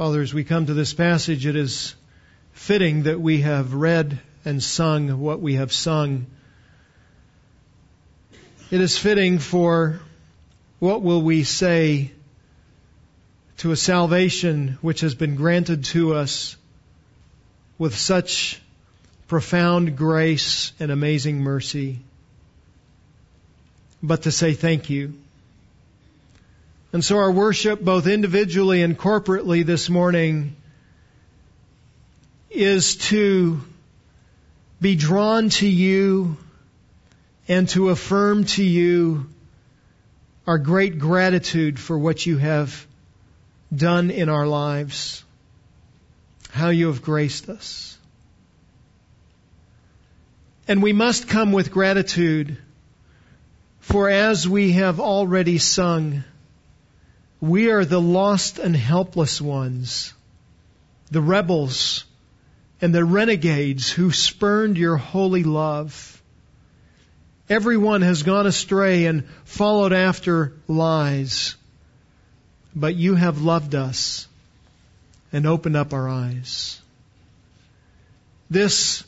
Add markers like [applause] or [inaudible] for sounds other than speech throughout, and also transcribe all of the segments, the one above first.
Father, as we come to this passage, it is fitting that we have read and sung what we have sung. It is fitting for what will we say to a salvation which has been granted to us with such profound grace and amazing mercy, but to say thank you. And so our worship, both individually and corporately this morning, is to be drawn to you and to affirm to you our great gratitude for what you have done in our lives, how you have graced us. And we must come with gratitude, for as we have already sung, we are the lost and helpless ones, the rebels and the renegades who spurned your holy love. Everyone has gone astray and followed after lies but you have loved us and opened up our eyes. This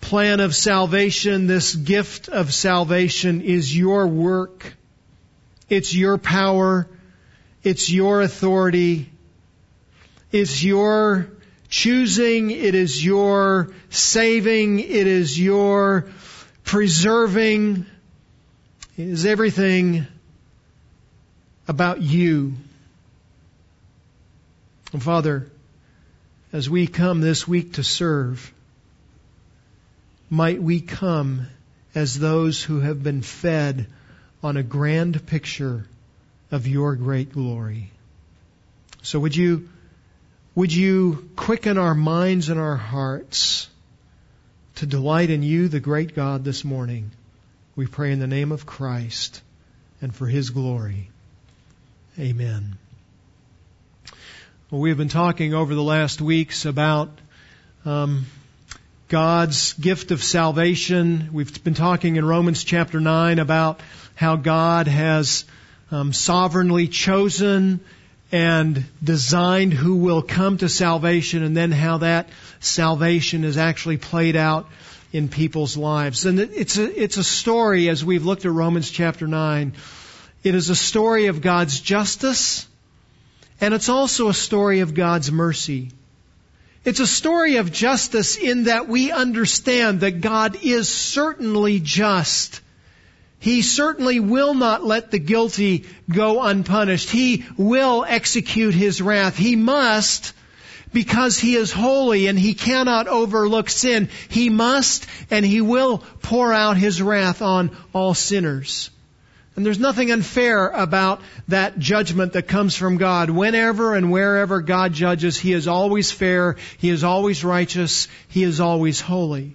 plan of salvation, this gift of salvation is your work. It's your power. It's your authority. It's your choosing. It is your saving. It is your preserving. It is everything about you. And Father, as we come this week to serve, might we come as those who have been fed on a grand picture of your great glory. So would you, would you quicken our minds and our hearts to delight in you, the great God, this morning? We pray in the name of Christ and for his glory. Amen. Well, we've been talking over the last weeks about um, God's gift of salvation. We've been talking in Romans chapter 9 about how God has um, sovereignly chosen and designed who will come to salvation and then how that salvation is actually played out in people's lives. And it's a, it's a story as we've looked at Romans chapter 9. It is a story of God's justice and it's also a story of God's mercy. It's a story of justice in that we understand that God is certainly just. He certainly will not let the guilty go unpunished. He will execute his wrath. He must because he is holy and he cannot overlook sin. He must and he will pour out his wrath on all sinners. And there's nothing unfair about that judgment that comes from God. Whenever and wherever God judges, He is always fair, He is always righteous, He is always holy.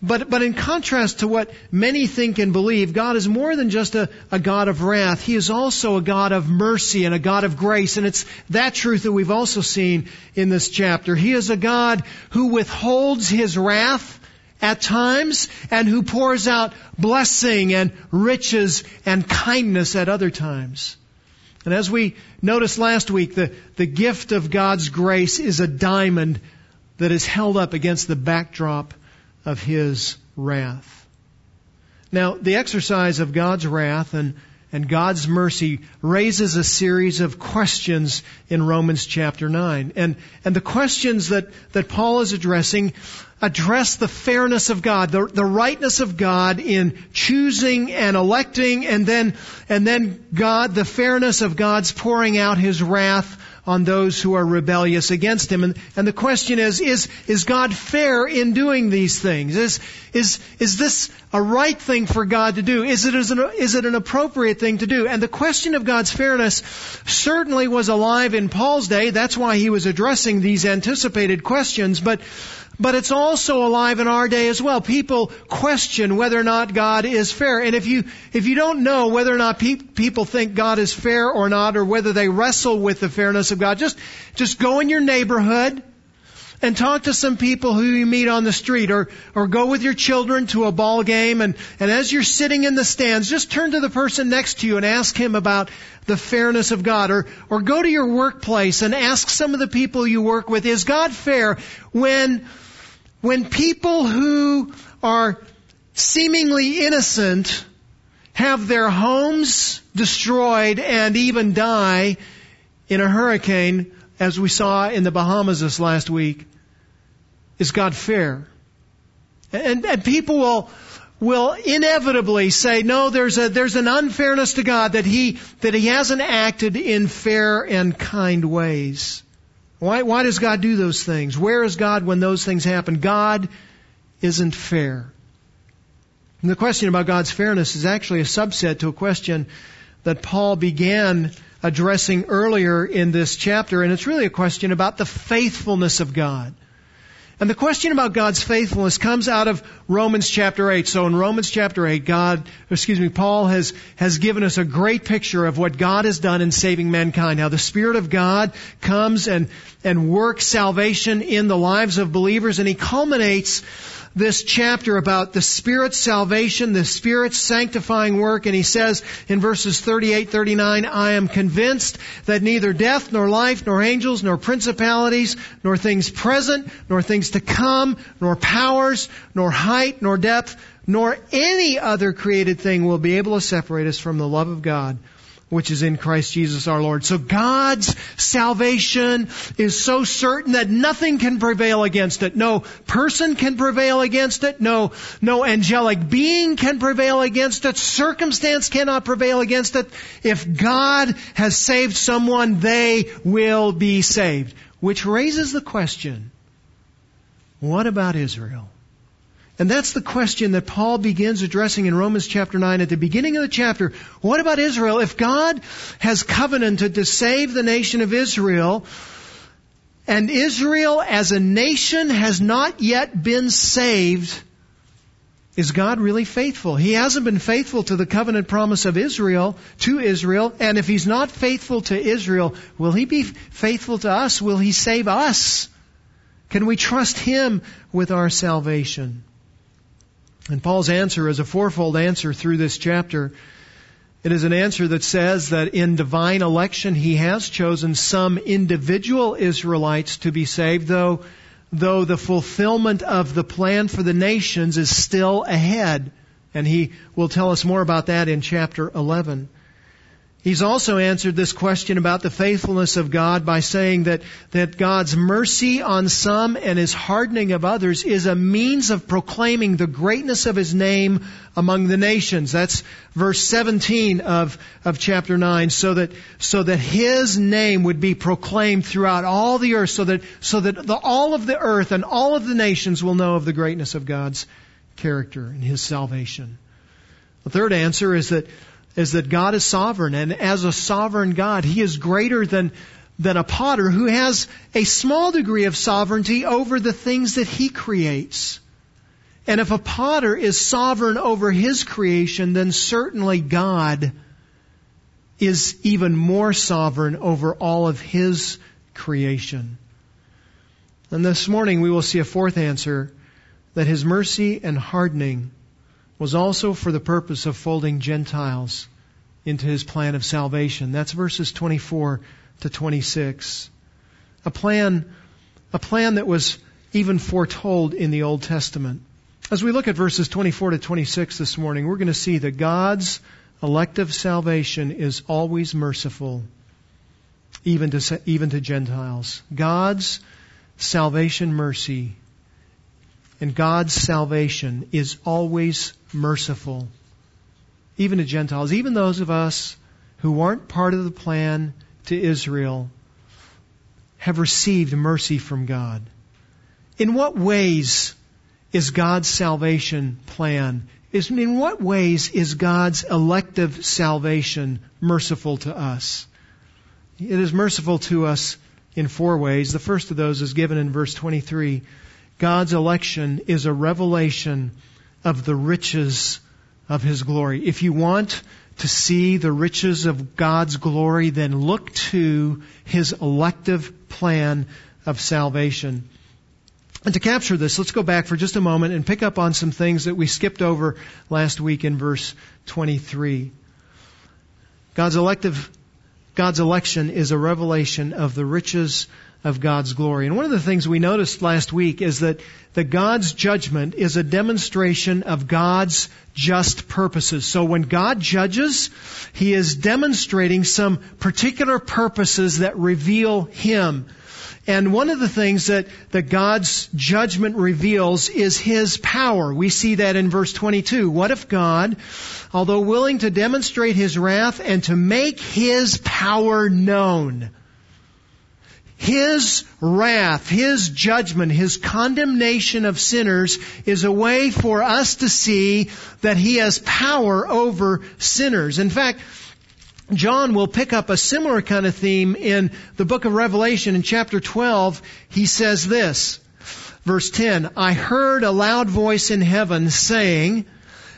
But, but in contrast to what many think and believe, God is more than just a, a God of wrath. He is also a God of mercy and a God of grace. And it's that truth that we've also seen in this chapter. He is a God who withholds His wrath at times and who pours out blessing and riches and kindness at other times. And as we noticed last week, the, the gift of God's grace is a diamond that is held up against the backdrop of His wrath. Now, the exercise of God's wrath and, and God's mercy raises a series of questions in Romans chapter 9. And, and the questions that, that Paul is addressing address the fairness of God, the, the rightness of God in choosing and electing, and then, and then God, the fairness of God's pouring out His wrath on those who are rebellious against Him. And, and the question is, is, is God fair in doing these things? Is, is, is this a right thing for God to do? Is it, is, an, is it an appropriate thing to do? And the question of God's fairness certainly was alive in Paul's day. That's why he was addressing these anticipated questions. But but it's also alive in our day as well. People question whether or not God is fair. And if you, if you don't know whether or not pe- people think God is fair or not, or whether they wrestle with the fairness of God, just, just go in your neighborhood and talk to some people who you meet on the street or, or go with your children to a ball game and, and as you're sitting in the stands, just turn to the person next to you and ask him about the fairness of God or, or go to your workplace and ask some of the people you work with, is God fair when, when people who are seemingly innocent have their homes destroyed and even die in a hurricane as we saw in the Bahamas this last week, is God fair? And, and people will, will inevitably say, no, there's a, there's an unfairness to God that he, that he hasn't acted in fair and kind ways. Why, why does God do those things? Where is God when those things happen? God isn't fair. And the question about God's fairness is actually a subset to a question that Paul began addressing earlier in this chapter, and it's really a question about the faithfulness of God. And the question about God's faithfulness comes out of Romans chapter 8. So in Romans chapter 8, God, excuse me, Paul has, has given us a great picture of what God has done in saving mankind. How the Spirit of God comes and, and works salvation in the lives of believers, and He culminates this chapter about the Spirit's salvation, the Spirit's sanctifying work, and he says in verses 38, 39, I am convinced that neither death, nor life, nor angels, nor principalities, nor things present, nor things to come, nor powers, nor height, nor depth, nor any other created thing will be able to separate us from the love of God which is in Christ Jesus our Lord. So God's salvation is so certain that nothing can prevail against it. No person can prevail against it. No, no angelic being can prevail against it. Circumstance cannot prevail against it. If God has saved someone, they will be saved. Which raises the question, what about Israel? And that's the question that Paul begins addressing in Romans chapter 9 at the beginning of the chapter. What about Israel? If God has covenanted to save the nation of Israel, and Israel as a nation has not yet been saved, is God really faithful? He hasn't been faithful to the covenant promise of Israel, to Israel, and if He's not faithful to Israel, will He be faithful to us? Will He save us? Can we trust Him with our salvation? And Paul's answer is a fourfold answer through this chapter. It is an answer that says that in divine election he has chosen some individual Israelites to be saved, though, though the fulfillment of the plan for the nations is still ahead. And he will tell us more about that in chapter 11. He's also answered this question about the faithfulness of God by saying that, that God's mercy on some and his hardening of others is a means of proclaiming the greatness of his name among the nations. That's verse 17 of, of chapter 9. So that, so that his name would be proclaimed throughout all the earth, so that, so that the, all of the earth and all of the nations will know of the greatness of God's character and his salvation. The third answer is that is that God is sovereign, and as a sovereign God, He is greater than, than a potter who has a small degree of sovereignty over the things that He creates. And if a potter is sovereign over his creation, then certainly God is even more sovereign over all of his creation. And this morning we will see a fourth answer that his mercy and hardening was also for the purpose of folding Gentiles into his plan of salvation. That's verses 24 to 26. A plan, a plan that was even foretold in the Old Testament. As we look at verses 24 to 26 this morning, we're going to see that God's elective salvation is always merciful, even to, even to Gentiles. God's salvation mercy and God's salvation is always merciful, even to Gentiles, even those of us who aren't part of the plan to Israel have received mercy from God. In what ways is God's salvation plan? Is, in what ways is God's elective salvation merciful to us? It is merciful to us in four ways. The first of those is given in verse 23. God's election is a revelation of the riches of His glory. If you want to see the riches of God's glory, then look to His elective plan of salvation. And to capture this, let's go back for just a moment and pick up on some things that we skipped over last week in verse 23. God's elective, God's election is a revelation of the riches of God's glory. And one of the things we noticed last week is that, that God's judgment is a demonstration of God's just purposes. So when God judges, He is demonstrating some particular purposes that reveal Him. And one of the things that, that God's judgment reveals is His power. We see that in verse 22. What if God, although willing to demonstrate His wrath and to make His power known, his wrath, His judgment, His condemnation of sinners is a way for us to see that He has power over sinners. In fact, John will pick up a similar kind of theme in the book of Revelation in chapter 12. He says this, verse 10, I heard a loud voice in heaven saying,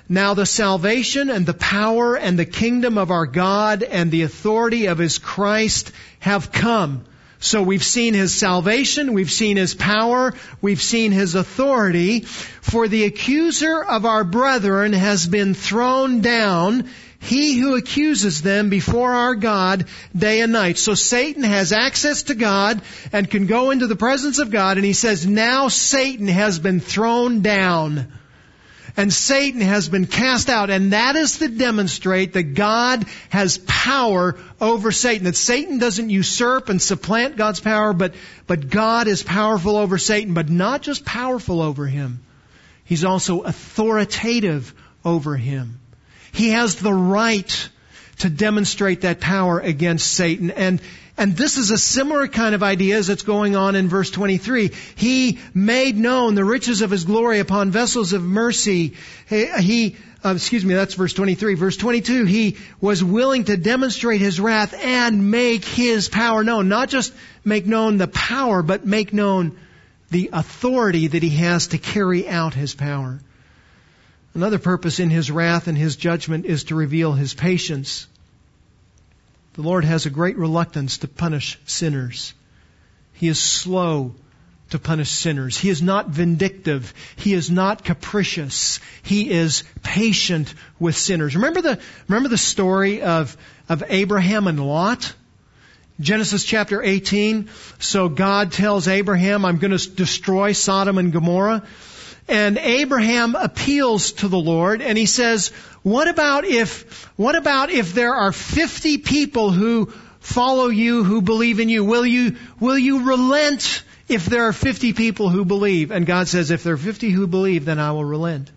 now the salvation and the power and the kingdom of our God and the authority of His Christ have come. So we've seen His salvation, we've seen His power, we've seen His authority. For the accuser of our brethren has been thrown down, he who accuses them before our God day and night. So Satan has access to God and can go into the presence of God and he says, now Satan has been thrown down. And Satan has been cast out. And that is to demonstrate that God has power over Satan. That Satan doesn't usurp and supplant God's power, but, but God is powerful over Satan, but not just powerful over him. He's also authoritative over him. He has the right to demonstrate that power against Satan. And, and this is a similar kind of idea as it's going on in verse 23. He made known the riches of his glory upon vessels of mercy. He, he uh, excuse me, that's verse 23. Verse 22, he was willing to demonstrate his wrath and make his power known. Not just make known the power, but make known the authority that he has to carry out his power. Another purpose in his wrath and his judgment is to reveal his patience. The Lord has a great reluctance to punish sinners. He is slow to punish sinners. He is not vindictive. He is not capricious. He is patient with sinners. Remember the, remember the story of, of Abraham and Lot? Genesis chapter 18. So God tells Abraham, I'm going to destroy Sodom and Gomorrah. And Abraham appeals to the Lord and he says, what about if, what about if there are 50 people who follow you, who believe in you? Will you, will you relent if there are 50 people who believe? And God says, if there are 50 who believe, then I will relent.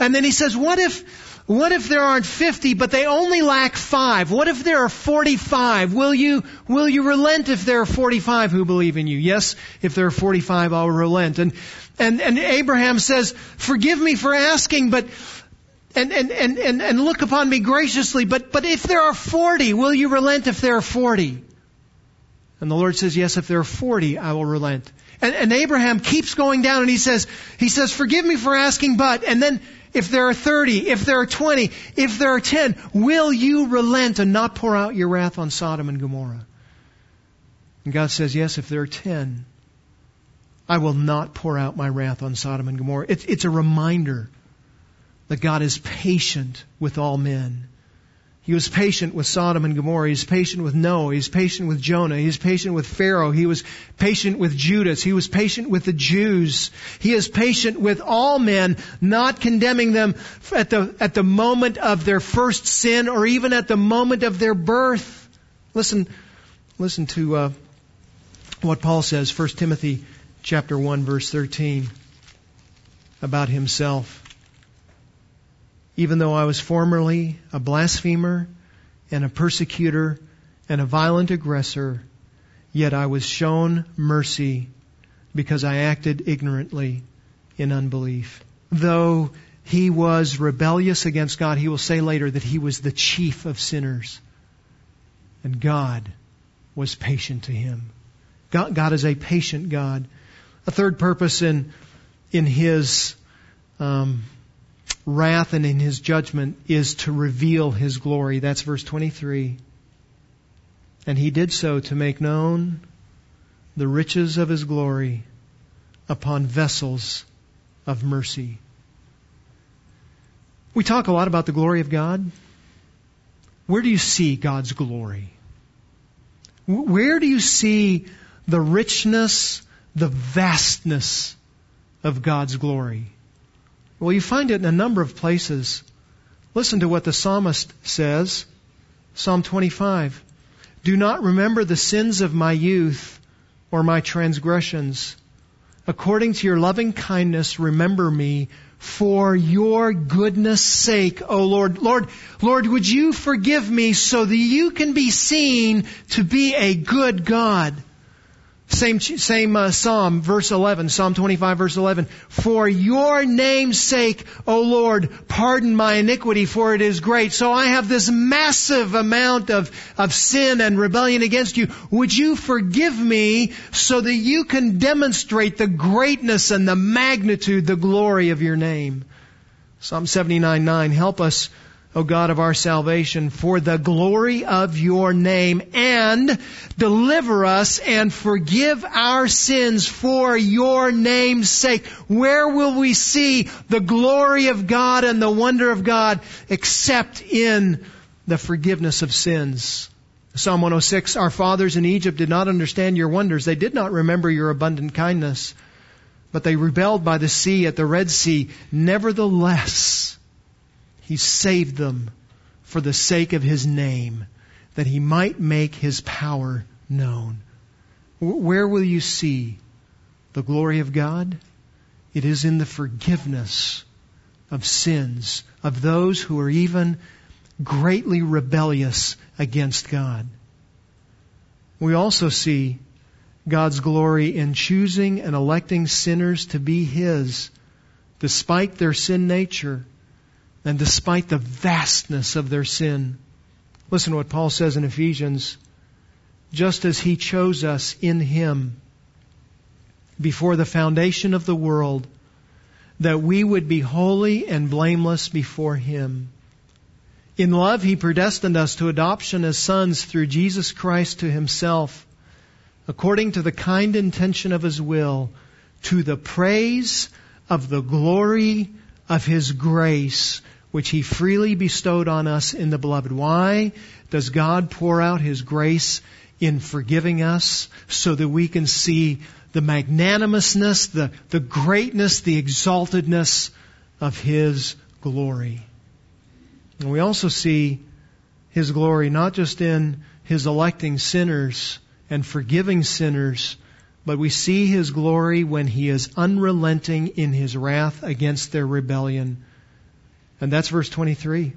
And then he says, what if, what if there aren't 50, but they only lack five? What if there are 45? Will you, will you relent if there are 45 who believe in you? Yes, if there are 45, I'll relent. And and, and Abraham says, forgive me for asking, but, and, and, and, and, and look upon me graciously, but, but if there are 40, will you relent if there are 40? And the Lord says, yes, if there are 40, I will relent. And, and Abraham keeps going down and he says, he says, forgive me for asking, but, and then if there are 30, if there are 20, if there are 10, will you relent and not pour out your wrath on Sodom and Gomorrah? And God says, yes, if there are 10, I will not pour out my wrath on Sodom and Gomorrah. It's, it's a reminder that God is patient with all men. He was patient with Sodom and Gomorrah. He's patient with Noah. He's patient with Jonah. He's patient with Pharaoh. He was patient with Judas. He was patient with the Jews. He is patient with all men, not condemning them at the, at the moment of their first sin or even at the moment of their birth. Listen, listen to uh, what Paul says, 1 Timothy chapter 1 verse 13 about himself. Even though I was formerly a blasphemer and a persecutor and a violent aggressor, yet I was shown mercy because I acted ignorantly in unbelief. Though he was rebellious against God, he will say later that he was the chief of sinners. And God was patient to him. God, God is a patient God. A third purpose in, in his um, wrath and in his judgment is to reveal his glory. That's verse 23. And he did so to make known the riches of his glory upon vessels of mercy. We talk a lot about the glory of God. Where do you see God's glory? Where do you see the richness, the vastness of God's glory? Well, you find it in a number of places. Listen to what the psalmist says. Psalm 25. Do not remember the sins of my youth or my transgressions. According to your loving kindness, remember me for your goodness sake, O Lord. Lord, Lord, would you forgive me so that you can be seen to be a good God? Same, same uh, Psalm, verse 11, Psalm 25, verse 11. For your name's sake, O Lord, pardon my iniquity, for it is great. So I have this massive amount of, of sin and rebellion against you. Would you forgive me so that you can demonstrate the greatness and the magnitude, the glory of your name? Psalm 79, 9. Help us O God of our salvation, for the glory of your name, and deliver us and forgive our sins for your name's sake. Where will we see the glory of God and the wonder of God except in the forgiveness of sins? Psalm 106, our fathers in Egypt did not understand your wonders. They did not remember your abundant kindness, but they rebelled by the sea at the Red Sea. Nevertheless, he saved them for the sake of His name, that He might make His power known. Where will you see the glory of God? It is in the forgiveness of sins of those who are even greatly rebellious against God. We also see God's glory in choosing and electing sinners to be His despite their sin nature and despite the vastness of their sin. Listen to what Paul says in Ephesians. Just as he chose us in him before the foundation of the world, that we would be holy and blameless before him. In love, he predestined us to adoption as sons through Jesus Christ to himself, according to the kind intention of his will, to the praise of the glory of His grace, which He freely bestowed on us in the beloved. Why does God pour out His grace in forgiving us so that we can see the magnanimousness, the, the greatness, the exaltedness of His glory? And we also see His glory not just in His electing sinners and forgiving sinners, but we see his glory when he is unrelenting in his wrath against their rebellion. And that's verse 23.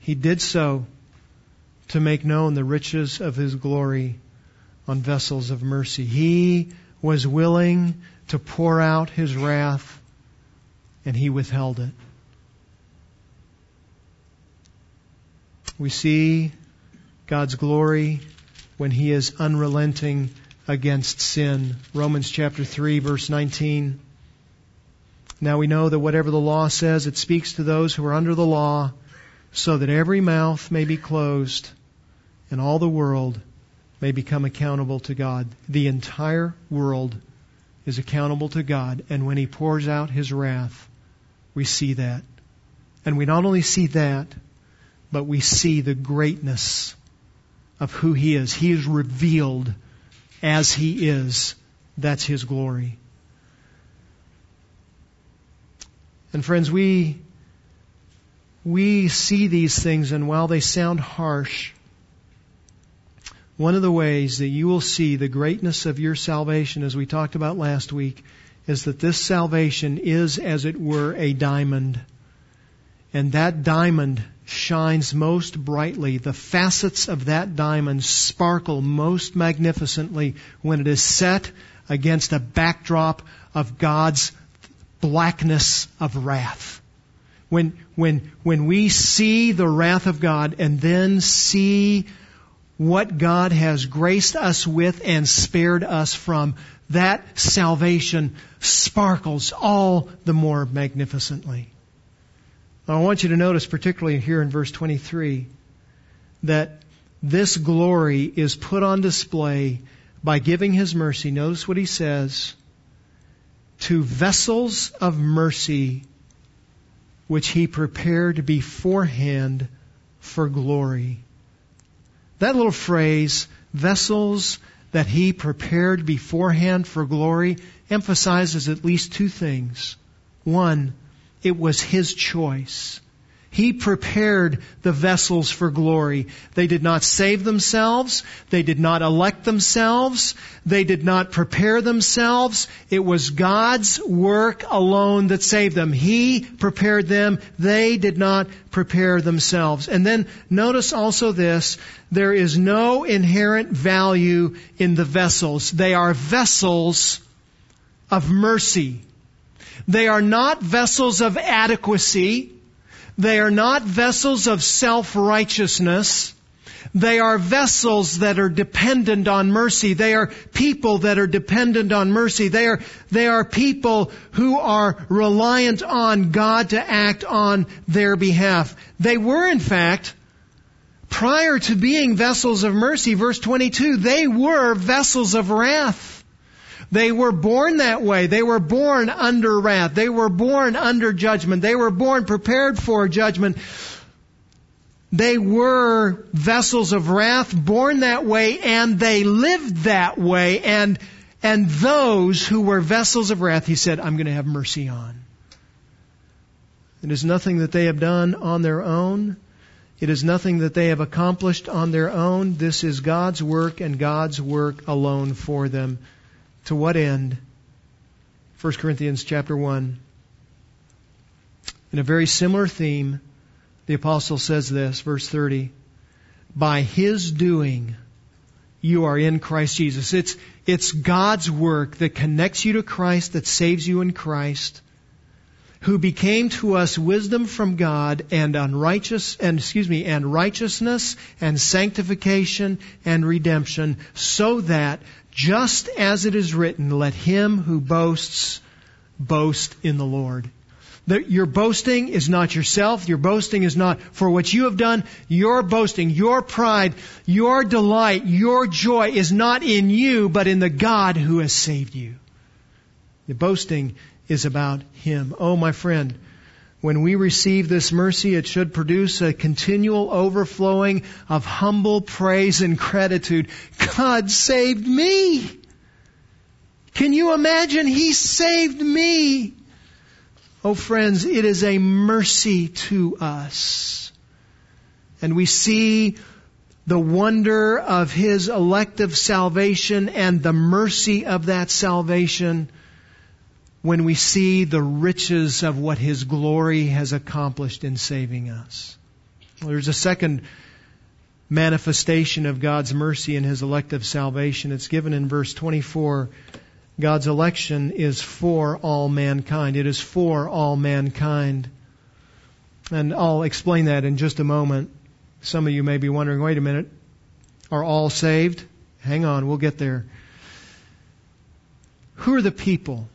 He did so to make known the riches of his glory on vessels of mercy. He was willing to pour out his wrath and he withheld it. We see God's glory when he is unrelenting against sin. Romans chapter 3 verse 19. Now we know that whatever the law says, it speaks to those who are under the law, so that every mouth may be closed and all the world may become accountable to God. The entire world is accountable to God, and when He pours out His wrath, we see that. And we not only see that, but we see the greatness of who He is. He is revealed as He is. That's His glory. And friends, we, we see these things and while they sound harsh, one of the ways that you will see the greatness of your salvation, as we talked about last week, is that this salvation is, as it were, a diamond. And that diamond shines most brightly. The facets of that diamond sparkle most magnificently when it is set against a backdrop of God's blackness of wrath. When, when, when we see the wrath of God and then see what God has graced us with and spared us from, that salvation sparkles all the more magnificently. I want you to notice, particularly here in verse 23, that this glory is put on display by giving His mercy. Notice what He says. To vessels of mercy which he prepared beforehand for glory. That little phrase, vessels that he prepared beforehand for glory, emphasizes at least two things. One, it was his choice. He prepared the vessels for glory. They did not save themselves. They did not elect themselves. They did not prepare themselves. It was God's work alone that saved them. He prepared them. They did not prepare themselves. And then notice also this. There is no inherent value in the vessels. They are vessels of mercy. They are not vessels of adequacy. They are not vessels of self-righteousness. They are vessels that are dependent on mercy. They are people that are dependent on mercy. They are, they are people who are reliant on God to act on their behalf. They were in fact, prior to being vessels of mercy, verse 22, they were vessels of wrath. They were born that way. They were born under wrath. They were born under judgment. They were born prepared for judgment. They were vessels of wrath, born that way, and they lived that way. And, and those who were vessels of wrath, he said, I'm going to have mercy on. It is nothing that they have done on their own. It is nothing that they have accomplished on their own. This is God's work and God's work alone for them. To what end? 1 Corinthians chapter 1. In a very similar theme, the apostle says this, verse 30. By his doing, you are in Christ Jesus. It's, it's God's work that connects you to Christ, that saves you in Christ, who became to us wisdom from God and unrighteous, and excuse me, and righteousness and sanctification and redemption, so that just as it is written, let him who boasts boast in the Lord. Your boasting is not yourself. Your boasting is not for what you have done. Your boasting, your pride, your delight, your joy is not in you, but in the God who has saved you. The boasting is about Him. Oh, my friend, when we receive this mercy, it should produce a continual overflowing of humble praise and gratitude. God saved me! Can you imagine? He saved me! Oh friends, it is a mercy to us. And we see the wonder of His elective salvation and the mercy of that salvation when we see the riches of what His glory has accomplished in saving us. Well, there's a second manifestation of God's mercy in His elective salvation. It's given in verse 24. God's election is for all mankind. It is for all mankind. And I'll explain that in just a moment. Some of you may be wondering, wait a minute, are all saved? Hang on, we'll get there. Who are the people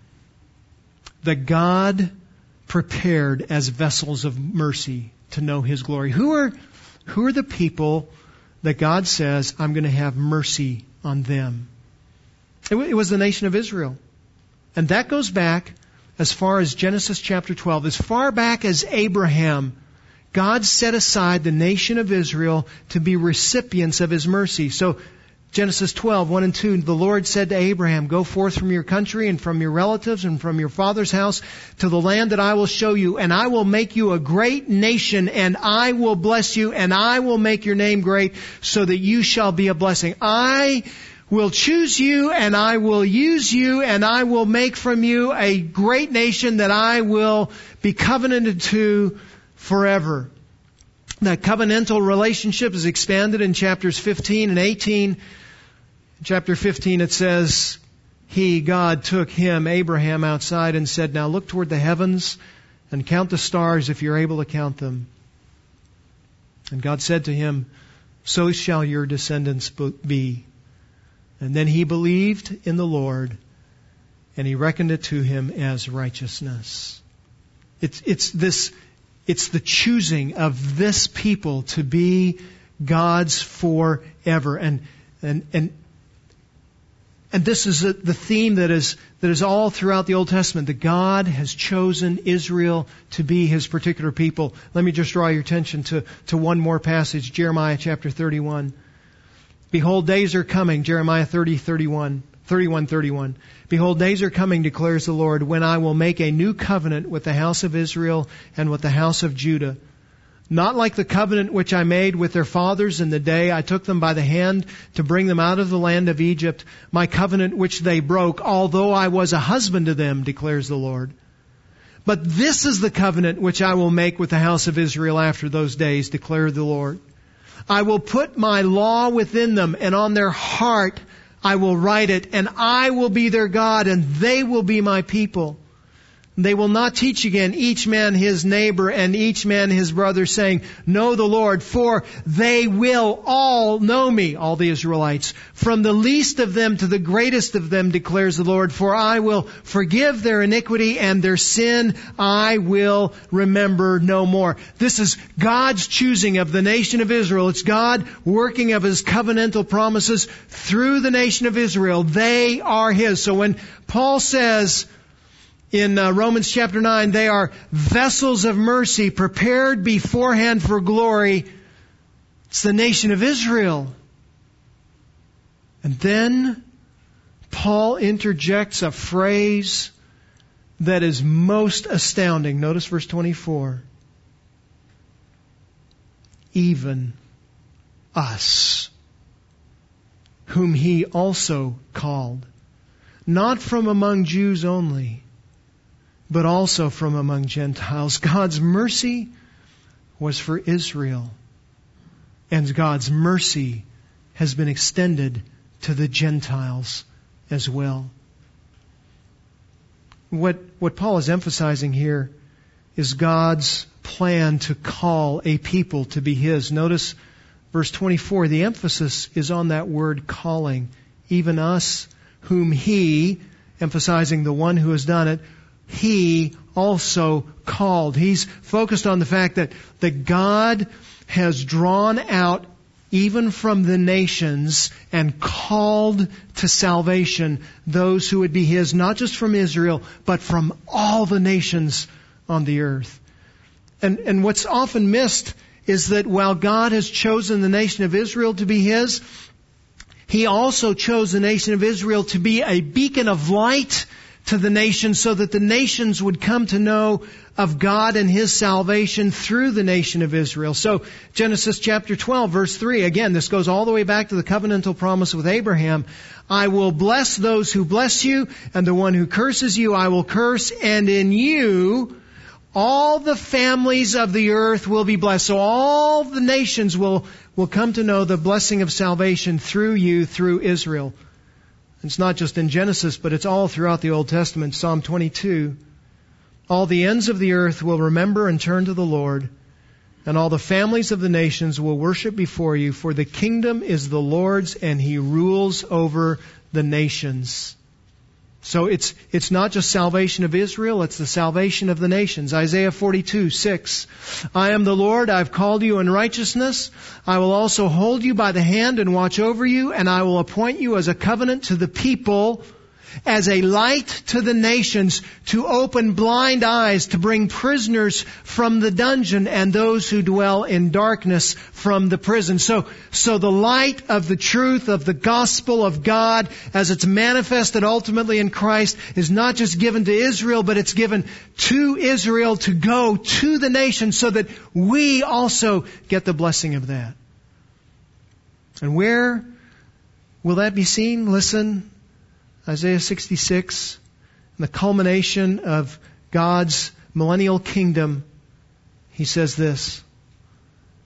that God prepared as vessels of mercy to know His glory. Who are, who are the people that God says, I'm going to have mercy on them? It, it was the nation of Israel. And that goes back as far as Genesis chapter 12, as far back as Abraham. God set aside the nation of Israel to be recipients of His mercy. So Genesis 12, 1 and 2, the Lord said to Abraham, Go forth from your country and from your relatives and from your father's house to the land that I will show you, and I will make you a great nation, and I will bless you, and I will make your name great, so that you shall be a blessing. I will choose you, and I will use you, and I will make from you a great nation that I will be covenanted to forever. That covenantal relationship is expanded in chapters 15 and 18 chapter 15 it says, He, God, took him, Abraham, outside and said, Now look toward the heavens and count the stars if you're able to count them. And God said to him, So shall your descendants be. And then he believed in the Lord, and he reckoned it to him as righteousness. It's, it's this, it's the choosing of this people to be God's forever. And, and, and And this is the theme that is, that is all throughout the Old Testament, that God has chosen Israel to be His particular people. Let me just draw your attention to, to one more passage, Jeremiah chapter 31. Behold, days are coming, Jeremiah 30, 31, 31, 31. Behold, days are coming, declares the Lord, when I will make a new covenant with the house of Israel and with the house of Judah not like the covenant which I made with their fathers in the day I took them by the hand to bring them out of the land of Egypt, my covenant which they broke, although I was a husband to them, declares the Lord. But this is the covenant which I will make with the house of Israel after those days, declared the Lord. I will put my law within them, and on their heart I will write it, and I will be their God, and they will be my people. They will not teach again each man his neighbor and each man his brother saying, Know the Lord, for they will all know me, all the Israelites. From the least of them to the greatest of them declares the Lord, for I will forgive their iniquity and their sin I will remember no more. This is God's choosing of the nation of Israel. It's God working of His covenantal promises through the nation of Israel. They are His. So when Paul says, in uh, Romans chapter 9, they are vessels of mercy prepared beforehand for glory. It's the nation of Israel. And then Paul interjects a phrase that is most astounding. Notice verse 24. Even us, whom he also called, not from among Jews only, but also from among Gentiles. God's mercy was for Israel, and God's mercy has been extended to the Gentiles as well. What, what Paul is emphasizing here is God's plan to call a people to be His. Notice verse 24, the emphasis is on that word calling. Even us, whom He, emphasizing the one who has done it, he also called. He's focused on the fact that, that God has drawn out even from the nations and called to salvation those who would be His, not just from Israel, but from all the nations on the earth. And, and what's often missed is that while God has chosen the nation of Israel to be His, He also chose the nation of Israel to be a beacon of light to the nations so that the nations would come to know of God and His salvation through the nation of Israel. So Genesis chapter 12 verse 3, again, this goes all the way back to the covenantal promise with Abraham. I will bless those who bless you and the one who curses you I will curse and in you all the families of the earth will be blessed. So all the nations will, will come to know the blessing of salvation through you, through Israel. It's not just in Genesis, but it's all throughout the Old Testament. Psalm 22. All the ends of the earth will remember and turn to the Lord, and all the families of the nations will worship before you, for the kingdom is the Lord's and he rules over the nations. So it's, it's not just salvation of Israel, it's the salvation of the nations. Isaiah 42, 6. I am the Lord, I've called you in righteousness. I will also hold you by the hand and watch over you, and I will appoint you as a covenant to the people as a light to the nations, to open blind eyes, to bring prisoners from the dungeon and those who dwell in darkness from the prison. So, so the light of the truth of the gospel of God as it's manifested ultimately in Christ is not just given to Israel, but it's given to Israel to go to the nations so that we also get the blessing of that. And where will that be seen? Listen, Isaiah 66, the culmination of God's millennial kingdom, he says this,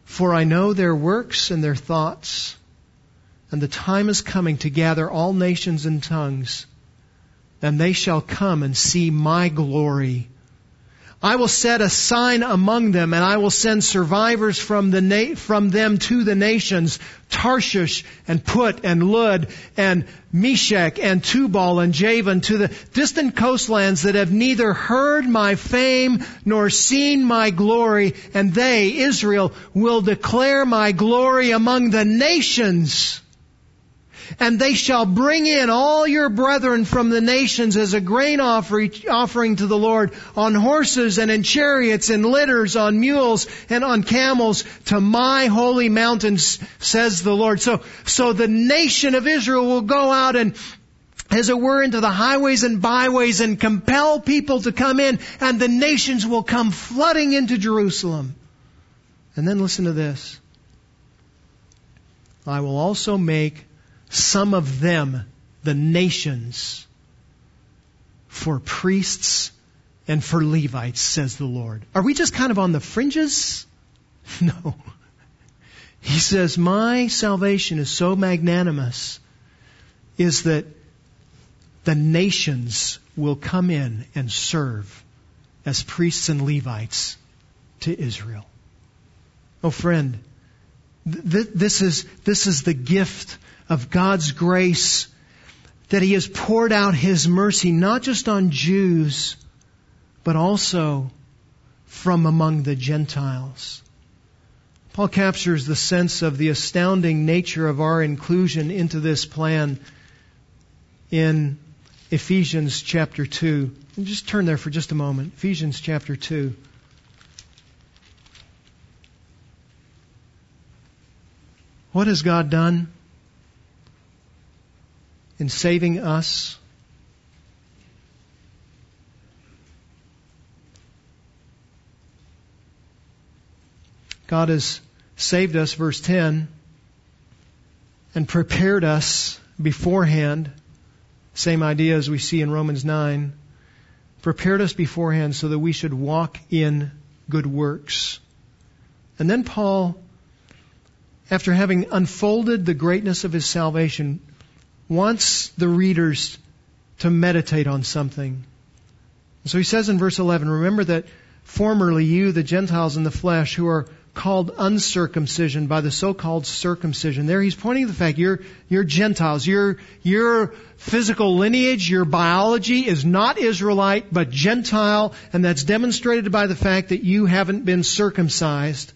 For I know their works and their thoughts, and the time is coming to gather all nations and tongues, and they shall come and see my glory I will set a sign among them and I will send survivors from the na- from them to the nations, Tarshish and Put and Lud and Meshech and Tubal and Javan to the distant coastlands that have neither heard my fame nor seen my glory and they, Israel, will declare my glory among the nations And they shall bring in all your brethren from the nations as a grain offering to the Lord on horses and in chariots and litters, on mules and on camels to my holy mountains, says the Lord. So, so the nation of Israel will go out and as it were, into the highways and byways and compel people to come in, and the nations will come flooding into Jerusalem. And then listen to this. I will also make some of them, the nations, for priests and for Levites, says the Lord. Are we just kind of on the fringes? [laughs] No. He says, My salvation is so magnanimous, is that the nations will come in and serve as priests and Levites to Israel. Oh friend, th- this is, this is the gift of God's grace that He has poured out His mercy not just on Jews, but also from among the Gentiles. Paul captures the sense of the astounding nature of our inclusion into this plan in Ephesians chapter 2. And just turn there for just a moment. Ephesians chapter 2. What has God done in saving us? God has saved us, verse 10, and prepared us beforehand same idea as we see in Romans 9. Prepared us beforehand so that we should walk in good works. And then Paul, after having unfolded the greatness of his salvation, wants the readers to meditate on something. So he says in verse 11, remember that formerly you, the Gentiles in the flesh, who are called uncircumcision by the so-called circumcision. There he's pointing to the fact you're, you're Gentiles. Your, your physical lineage, your biology is not Israelite, but Gentile, and that's demonstrated by the fact that you haven't been circumcised.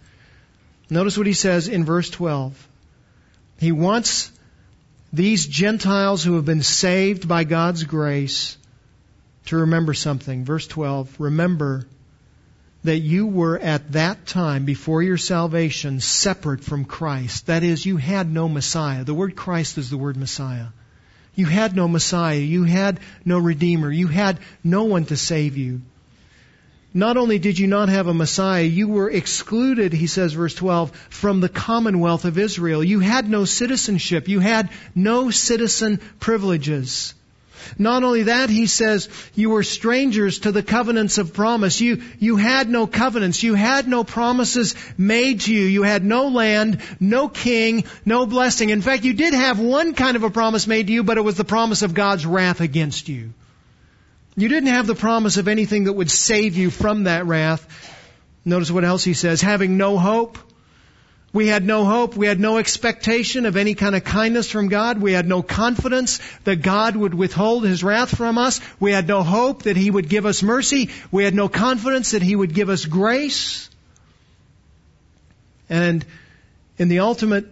Notice what he says in verse 12. He wants these Gentiles who have been saved by God's grace to remember something. Verse 12, remember that you were at that time, before your salvation, separate from Christ. That is, you had no Messiah. The word Christ is the word Messiah. You had no Messiah. You had no Redeemer. You had no one to save you. Not only did you not have a Messiah, you were excluded, he says, verse 12, from the commonwealth of Israel. You had no citizenship. You had no citizen privileges. Not only that, he says, you were strangers to the covenants of promise. You, you had no covenants. You had no promises made to you. You had no land, no king, no blessing. In fact, you did have one kind of a promise made to you, but it was the promise of God's wrath against you. You didn't have the promise of anything that would save you from that wrath. Notice what else he says. Having no hope we had no hope. We had no expectation of any kind of kindness from God. We had no confidence that God would withhold His wrath from us. We had no hope that He would give us mercy. We had no confidence that He would give us grace. And in the ultimate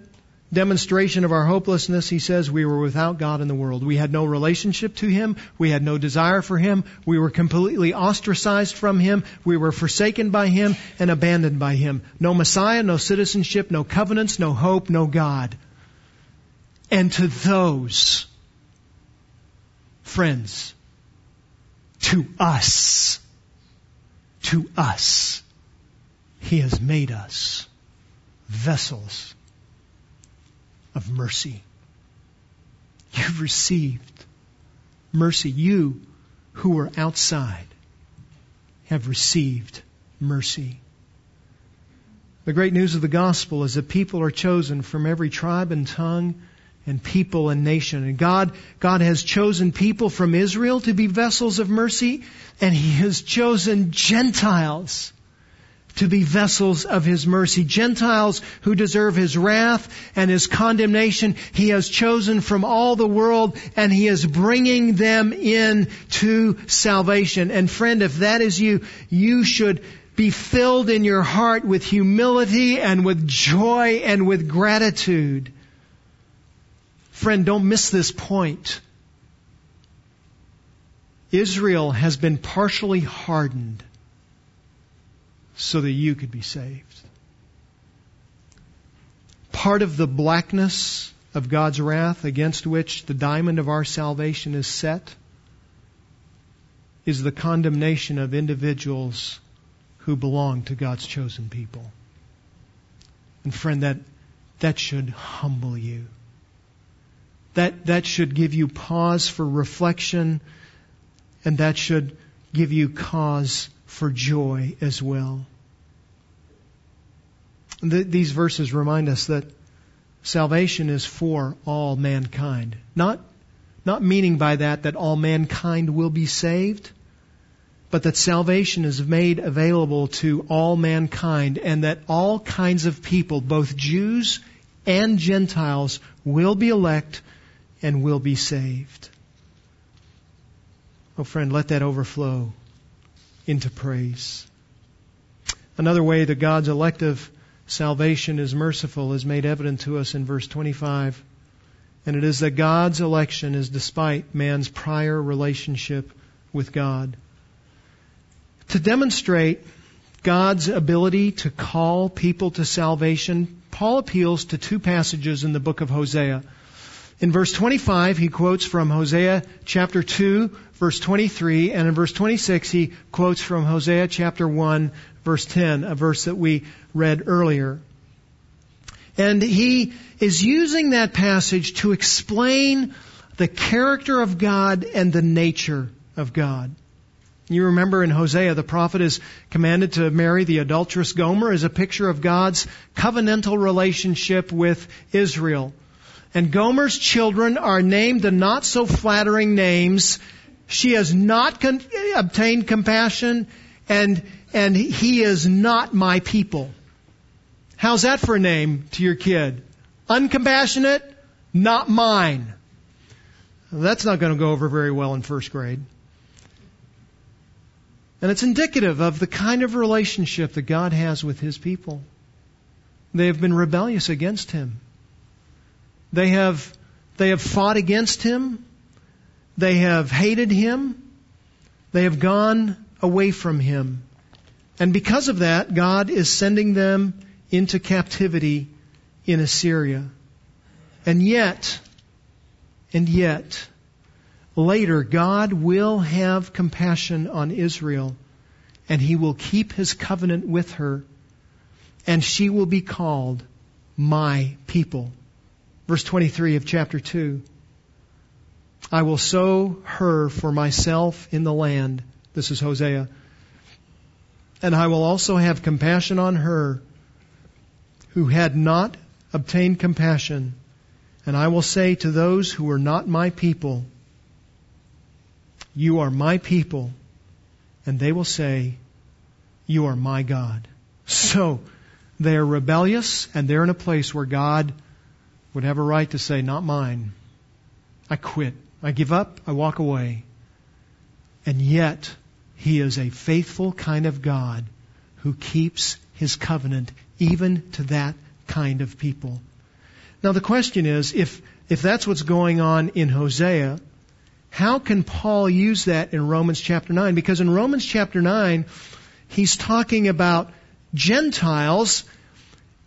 demonstration of our hopelessness, he says we were without God in the world. We had no relationship to him. We had no desire for him. We were completely ostracized from him. We were forsaken by him and abandoned by him. No Messiah, no citizenship, no covenants, no hope, no God. And to those friends, to us, to us, he has made us vessels of mercy. You've received mercy. You who were outside have received mercy. The great news of the gospel is that people are chosen from every tribe and tongue and people and nation. And God, God has chosen people from Israel to be vessels of mercy, and He has chosen Gentiles to be vessels of His mercy. Gentiles who deserve His wrath and His condemnation, He has chosen from all the world and He is bringing them in to salvation. And friend, if that is you, you should be filled in your heart with humility and with joy and with gratitude friend, don't miss this point. Israel has been partially hardened so that you could be saved. Part of the blackness of God's wrath against which the diamond of our salvation is set is the condemnation of individuals who belong to God's chosen people. And friend, that, that should humble you. That, that should give you pause for reflection and that should give you cause for joy as well. The, these verses remind us that salvation is for all mankind. Not, not meaning by that that all mankind will be saved, but that salvation is made available to all mankind and that all kinds of people, both Jews and Gentiles, will be elect and will be saved. Oh, friend, let that overflow into praise. Another way that God's elective salvation is merciful is made evident to us in verse 25. And it is that God's election is despite man's prior relationship with God. To demonstrate God's ability to call people to salvation, Paul appeals to two passages in the book of Hosea. In verse 25, he quotes from Hosea chapter 2, verse 23, and in verse 26, he quotes from Hosea chapter 1, verse 10, a verse that we read earlier. And he is using that passage to explain the character of God and the nature of God. You remember in Hosea, the prophet is commanded to marry the adulterous Gomer as a picture of God's covenantal relationship with Israel. And Gomer's children are named the not so flattering names. She has not con- obtained compassion and, and he is not my people. How's that for a name to your kid? Uncompassionate, not mine. That's not going to go over very well in first grade. And it's indicative of the kind of relationship that God has with His people. They have been rebellious against Him. They have, they have fought against him. They have hated him. They have gone away from him. And because of that, God is sending them into captivity in Assyria. And yet, and yet, later God will have compassion on Israel and he will keep his covenant with her and she will be called my people. Verse 23 of chapter 2. I will sow her for myself in the land. This is Hosea. And I will also have compassion on her who had not obtained compassion. And I will say to those who are not my people, You are my people. And they will say, You are my God. So, they are rebellious and they're in a place where God would have a right to say, Not mine. I quit. I give up. I walk away. And yet, He is a faithful kind of God who keeps His covenant even to that kind of people. Now the question is, if, if that's what's going on in Hosea, how can Paul use that in Romans chapter 9? Because in Romans chapter 9, he's talking about Gentiles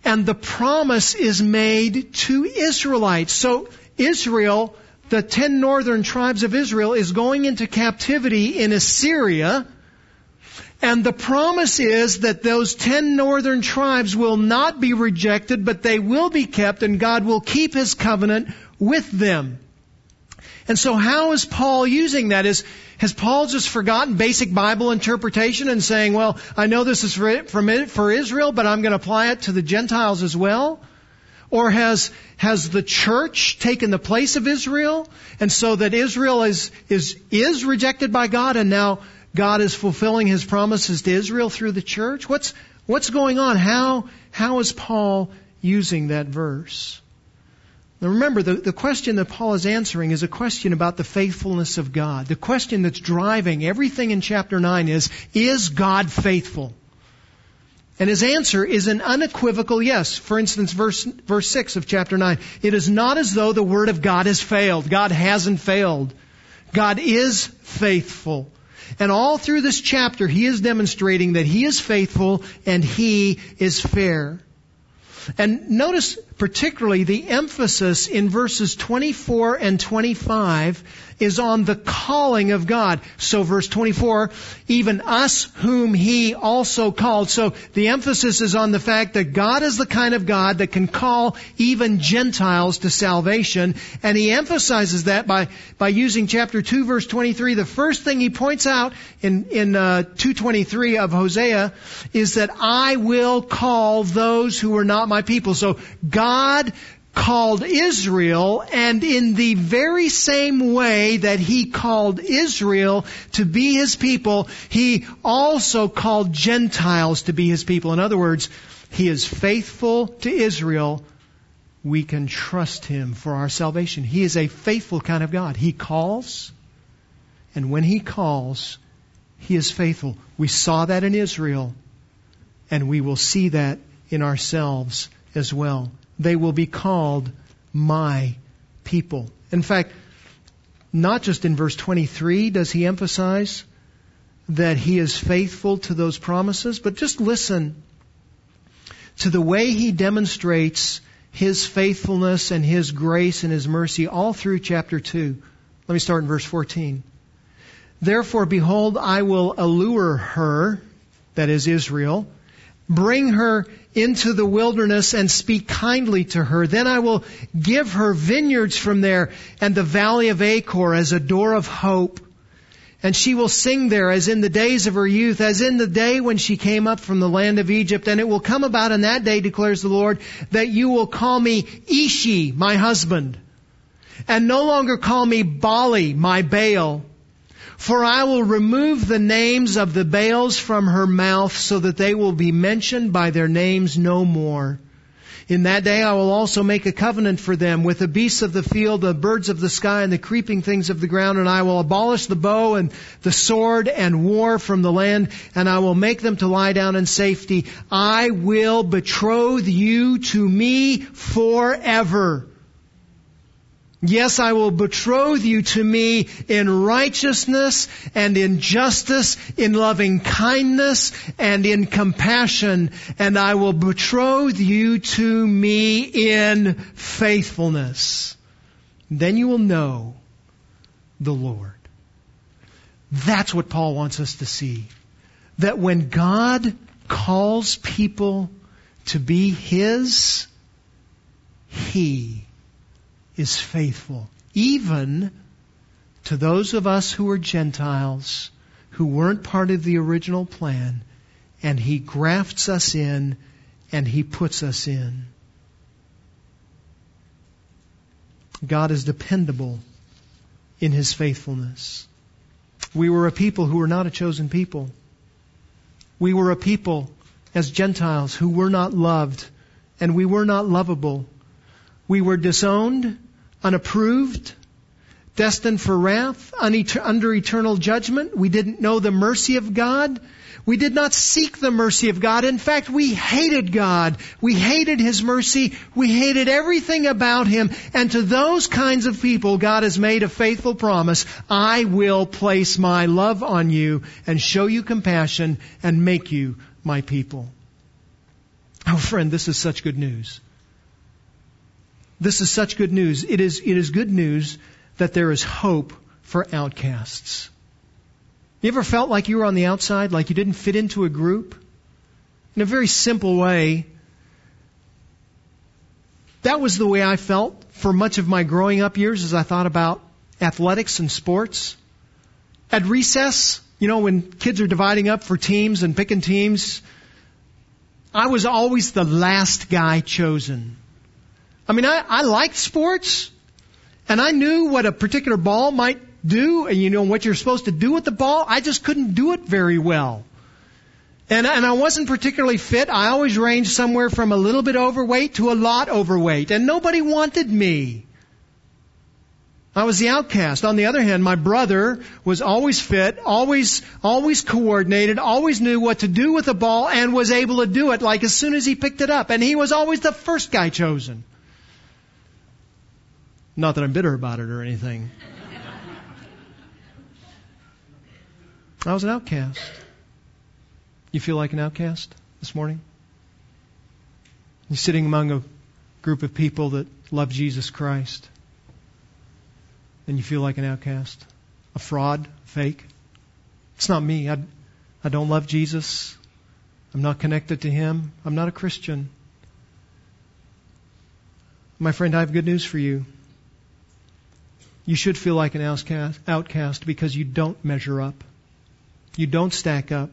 and the promise is made to Israelites. So Israel, the ten northern tribes of Israel, is going into captivity in Assyria. And the promise is that those ten northern tribes will not be rejected, but they will be kept and God will keep His covenant with them. And so how is Paul using that? Is, has Paul just forgotten basic Bible interpretation and saying, well, I know this is for, for Israel, but I'm going to apply it to the Gentiles as well? Or has, has the church taken the place of Israel? And so that Israel is, is, is rejected by God and now God is fulfilling his promises to Israel through the church? What's, what's going on? How, how is Paul using that verse? Now remember, the, the question that Paul is answering is a question about the faithfulness of God. The question that's driving everything in chapter 9 is, is God faithful? And his answer is an unequivocal yes. For instance, verse, verse 6 of chapter 9. It is not as though the word of God has failed. God hasn't failed. God is faithful. And all through this chapter, he is demonstrating that he is faithful and he is fair. And notice particularly the emphasis in verses 24 and 25 is on the calling of God. So verse 24, even us whom he also called. So the emphasis is on the fact that God is the kind of God that can call even Gentiles to salvation. And he emphasizes that by, by using chapter 2 verse 23. The first thing he points out in, in uh, 223 of Hosea is that I will call those who are not my people. So God God called Israel, and in the very same way that He called Israel to be His people, He also called Gentiles to be His people. In other words, He is faithful to Israel. We can trust Him for our salvation. He is a faithful kind of God. He calls, and when He calls, He is faithful. We saw that in Israel, and we will see that in ourselves as well they will be called my people. In fact, not just in verse 23 does he emphasize that he is faithful to those promises, but just listen to the way he demonstrates his faithfulness and his grace and his mercy all through chapter 2. Let me start in verse 14. Therefore, behold, I will allure her, that is Israel, bring her into the wilderness and speak kindly to her. Then I will give her vineyards from there and the valley of Achor as a door of hope. And she will sing there as in the days of her youth, as in the day when she came up from the land of Egypt. And it will come about in that day, declares the Lord, that you will call me Ishi, my husband, and no longer call me Baali, my Baal. For I will remove the names of the Baals from her mouth so that they will be mentioned by their names no more. In that day I will also make a covenant for them with the beasts of the field, the birds of the sky, and the creeping things of the ground, and I will abolish the bow and the sword and war from the land, and I will make them to lie down in safety. I will betroth you to me forever. Yes, I will betroth you to me in righteousness and in justice, in loving kindness and in compassion, and I will betroth you to me in faithfulness. Then you will know the Lord. That's what Paul wants us to see. That when God calls people to be His, He is faithful, even to those of us who are Gentiles, who weren't part of the original plan, and He grafts us in and He puts us in. God is dependable in His faithfulness. We were a people who were not a chosen people. We were a people as Gentiles who were not loved and we were not lovable. We were disowned unapproved, destined for wrath, under eternal judgment. We didn't know the mercy of God. We did not seek the mercy of God. In fact, we hated God. We hated His mercy. We hated everything about Him. And to those kinds of people, God has made a faithful promise. I will place my love on you and show you compassion and make you my people. Oh friend, this is such good news. This is such good news. It is, it is good news that there is hope for outcasts. You ever felt like you were on the outside, like you didn't fit into a group? In a very simple way, that was the way I felt for much of my growing up years as I thought about athletics and sports. At recess, you know, when kids are dividing up for teams and picking teams, I was always the last guy chosen. I mean, I, I liked sports, and I knew what a particular ball might do, and you know what you're supposed to do with the ball. I just couldn't do it very well. And, and I wasn't particularly fit. I always ranged somewhere from a little bit overweight to a lot overweight, and nobody wanted me. I was the outcast. On the other hand, my brother was always fit, always, always coordinated, always knew what to do with the ball and was able to do it like as soon as he picked it up. And he was always the first guy chosen. Not that I'm bitter about it or anything. I was an outcast. You feel like an outcast this morning? You're sitting among a group of people that love Jesus Christ, and you feel like an outcast, a fraud, fake. It's not me. I, I don't love Jesus. I'm not connected to Him. I'm not a Christian. My friend, I have good news for you. You should feel like an outcast, because you don't measure up. You don't stack up.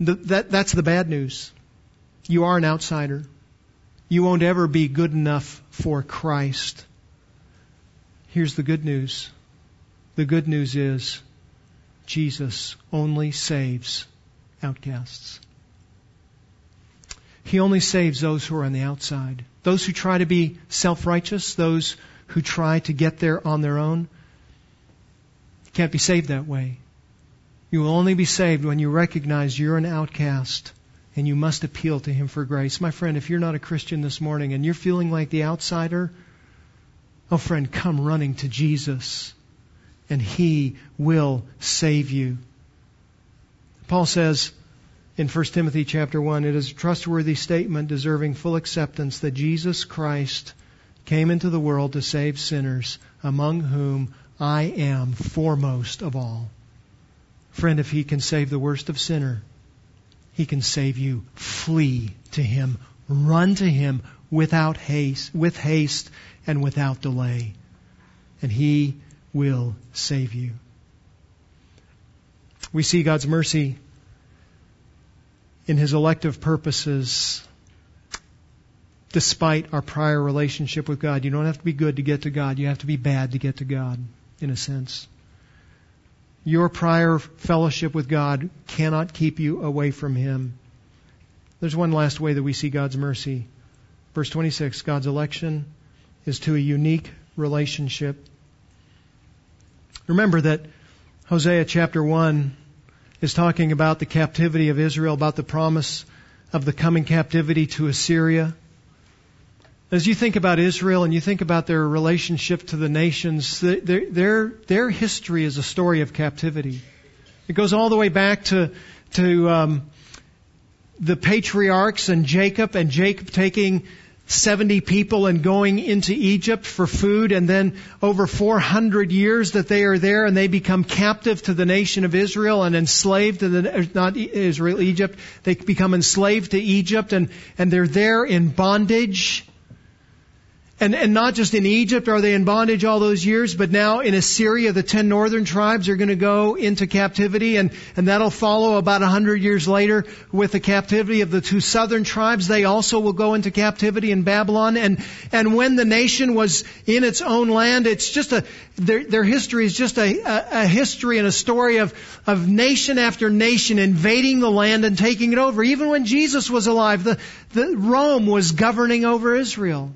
That, that's the bad news. You are an outsider. You won't ever be good enough for Christ. Here's the good news. The good news is Jesus only saves outcasts. He only saves those who are on the outside. Those who try to be self-righteous, those who try to get there on their own, can't be saved that way. You will only be saved when you recognize you're an outcast and you must appeal to Him for grace. My friend, if you're not a Christian this morning and you're feeling like the outsider, oh friend, come running to Jesus and He will save you. Paul says in 1 Timothy chapter 1, it is a trustworthy statement deserving full acceptance that Jesus Christ came into the world to save sinners, among whom I am foremost of all. Friend, if He can save the worst of sinner, He can save you. Flee to Him. Run to Him without haste, with haste and without delay. And He will save you. We see God's mercy in His elective purposes despite our prior relationship with God. You don't have to be good to get to God. You have to be bad to get to God, in a sense. Your prior fellowship with God cannot keep you away from Him. There's one last way that we see God's mercy. Verse 26 God's election is to a unique relationship. Remember that Hosea chapter 1 is talking about the captivity of Israel, about the promise of the coming captivity to Assyria. As you think about Israel and you think about their relationship to the nations, their, their, their history is a story of captivity. It goes all the way back to, to um, the patriarchs and Jacob, and Jacob taking 70 people and going into Egypt for food, and then over 400 years that they are there, and they become captive to the nation of Israel and enslaved to the, not Israel, Egypt, they become enslaved to Egypt, and, and they're there in bondage. And, and not just in Egypt are they in bondage all those years, but now in Assyria, the ten northern tribes are going to go into captivity, and, and that'll follow about a hundred years later with the captivity of the two southern tribes. They also will go into captivity in Babylon. And, and when the nation was in its own land, it's just a, their, their history is just a, a, a history and a story of, of nation after nation invading the land and taking it over. Even when Jesus was alive, the, the Rome was governing over Israel.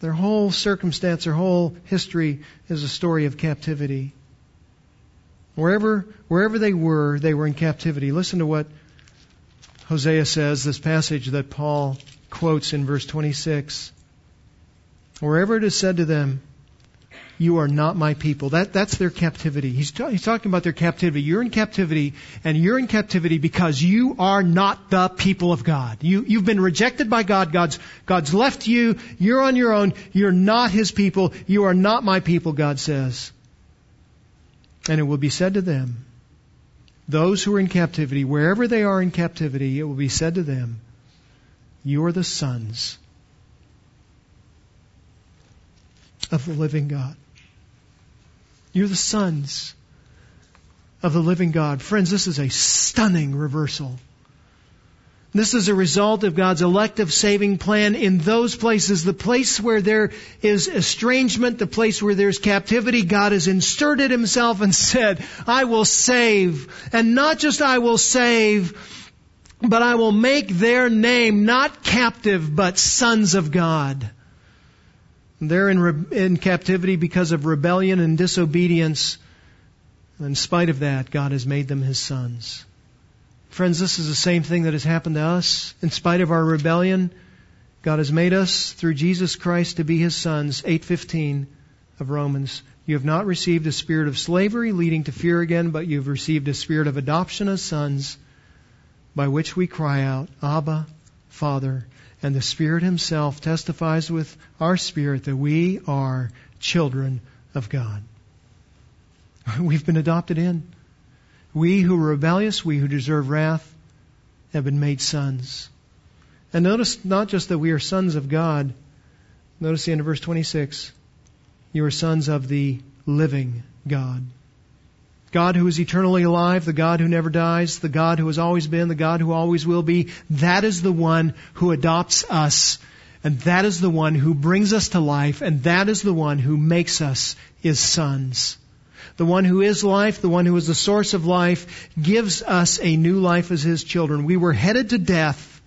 Their whole circumstance, their whole history is a story of captivity. Wherever, wherever they were, they were in captivity. Listen to what Hosea says, this passage that Paul quotes in verse 26. Wherever it is said to them, you are not my people. That, that's their captivity. He's, he's talking about their captivity. You're in captivity, and you're in captivity because you are not the people of God. You, you've been rejected by God. God's, God's left you. You're on your own. You're not His people. You are not my people, God says. And it will be said to them, those who are in captivity, wherever they are in captivity, it will be said to them, you are the sons of the living God. You're the sons of the living God. Friends, this is a stunning reversal. This is a result of God's elective saving plan in those places. The place where there is estrangement, the place where there's captivity, God has inserted himself and said, I will save. And not just I will save, but I will make their name not captive, but sons of God. They're in, re- in captivity because of rebellion and disobedience. In spite of that, God has made them His sons. Friends, this is the same thing that has happened to us. In spite of our rebellion, God has made us through Jesus Christ to be His sons. 815 of Romans. You have not received a spirit of slavery leading to fear again, but you've received a spirit of adoption as sons by which we cry out, Abba, Father. And the Spirit Himself testifies with our spirit that we are children of God. [laughs] We've been adopted in. We who are rebellious, we who deserve wrath, have been made sons. And notice not just that we are sons of God, notice the end of verse 26. You are sons of the living God. God who is eternally alive, the God who never dies, the God who has always been, the God who always will be, that is the one who adopts us, and that is the one who brings us to life, and that is the one who makes us his sons. The one who is life, the one who is the source of life, gives us a new life as his children. We were headed to death,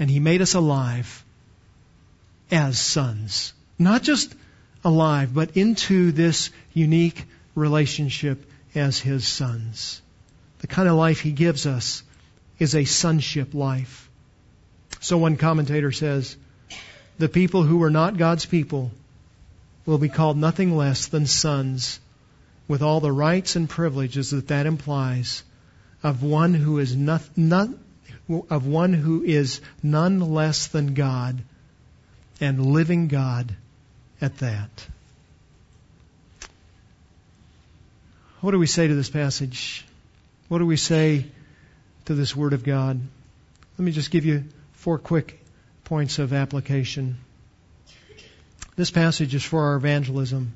and he made us alive as sons. Not just alive, but into this unique relationship as His sons. The kind of life He gives us is a sonship life. So one commentator says, the people who are not God's people will be called nothing less than sons with all the rights and privileges that that implies of one who is not, not, of one who is none less than God and living God at that. What do we say to this passage? What do we say to this Word of God? Let me just give you four quick points of application. This passage is for our evangelism.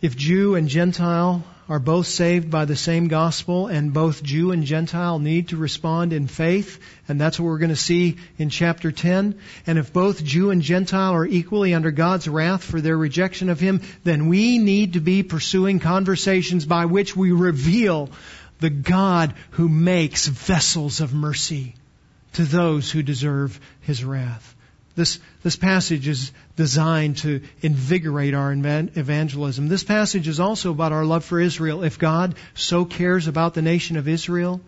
If Jew and Gentile are both saved by the same gospel, and both Jew and Gentile need to respond in faith, and that's what we're going to see in chapter 10. And if both Jew and Gentile are equally under God's wrath for their rejection of Him, then we need to be pursuing conversations by which we reveal the God who makes vessels of mercy to those who deserve His wrath. This, this passage is designed to invigorate our evangelism. This passage is also about our love for Israel. If God so cares about the nation of Israel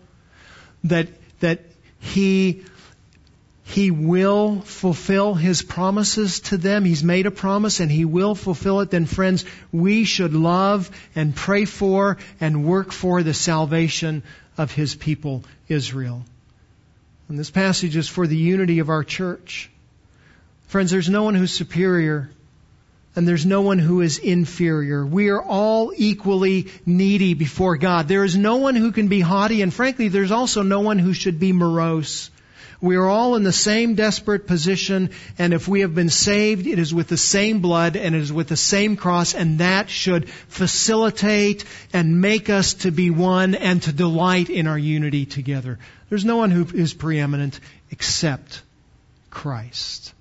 that, that He, He will fulfill His promises to them, He's made a promise and He will fulfill it, then friends, we should love and pray for and work for the salvation of His people, Israel. And this passage is for the unity of our church. Friends, there's no one who's superior and there's no one who is inferior. We are all equally needy before God. There is no one who can be haughty and frankly, there's also no one who should be morose. We are all in the same desperate position, and if we have been saved, it is with the same blood and it is with the same cross, and that should facilitate and make us to be one and to delight in our unity together. There's no one who is preeminent except Christ.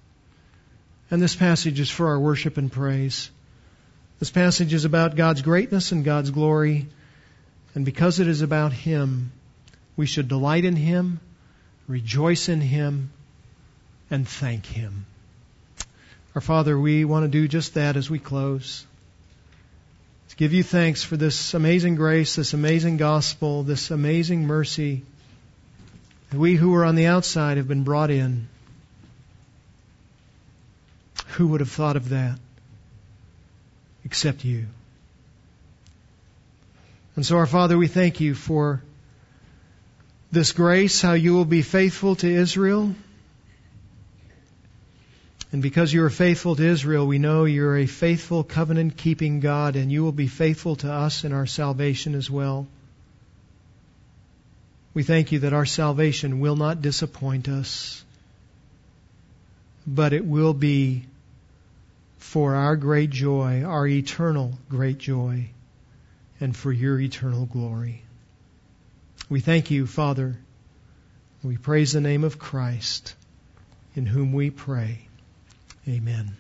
And this passage is for our worship and praise. This passage is about God's greatness and God's glory. And because it is about Him, we should delight in Him, rejoice in Him, and thank Him. Our Father, we want to do just that as we close. To give you thanks for this amazing grace, this amazing gospel, this amazing mercy. We who are on the outside have been brought in. Who would have thought of that? Except you. And so, our Father, we thank you for this grace, how you will be faithful to Israel. And because you are faithful to Israel, we know you're a faithful covenant keeping God, and you will be faithful to us in our salvation as well. We thank you that our salvation will not disappoint us, but it will be for our great joy, our eternal great joy, and for your eternal glory. We thank you, Father. We praise the name of Christ, in whom we pray. Amen.